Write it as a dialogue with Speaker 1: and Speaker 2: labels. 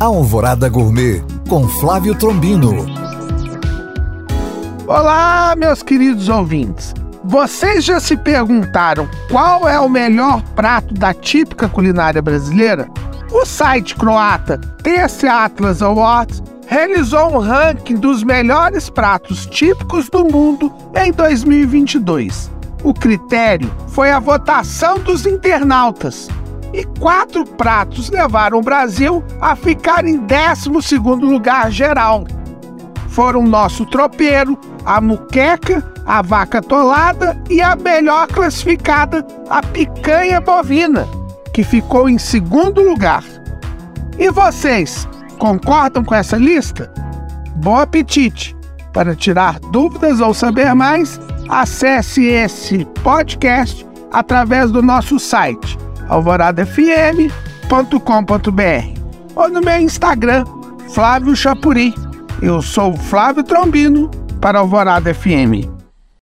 Speaker 1: Alvorada Gourmet com Flávio Trombino.
Speaker 2: Olá, meus queridos ouvintes. Vocês já se perguntaram qual é o melhor prato da típica culinária brasileira? O site croata TS Atlas Awards realizou um ranking dos melhores pratos típicos do mundo em 2022. O critério foi a votação dos internautas. E quatro pratos levaram o Brasil a ficar em 12 lugar geral. Foram nosso tropeiro, a muqueca, a vaca tolada e a melhor classificada, a picanha bovina, que ficou em segundo lugar. E vocês, concordam com essa lista? Bom apetite! Para tirar dúvidas ou saber mais, acesse esse podcast através do nosso site alvoradafm.com.br ou no meu Instagram, Flávio Chapuri. Eu sou Flávio Trombino para Alvorada FM.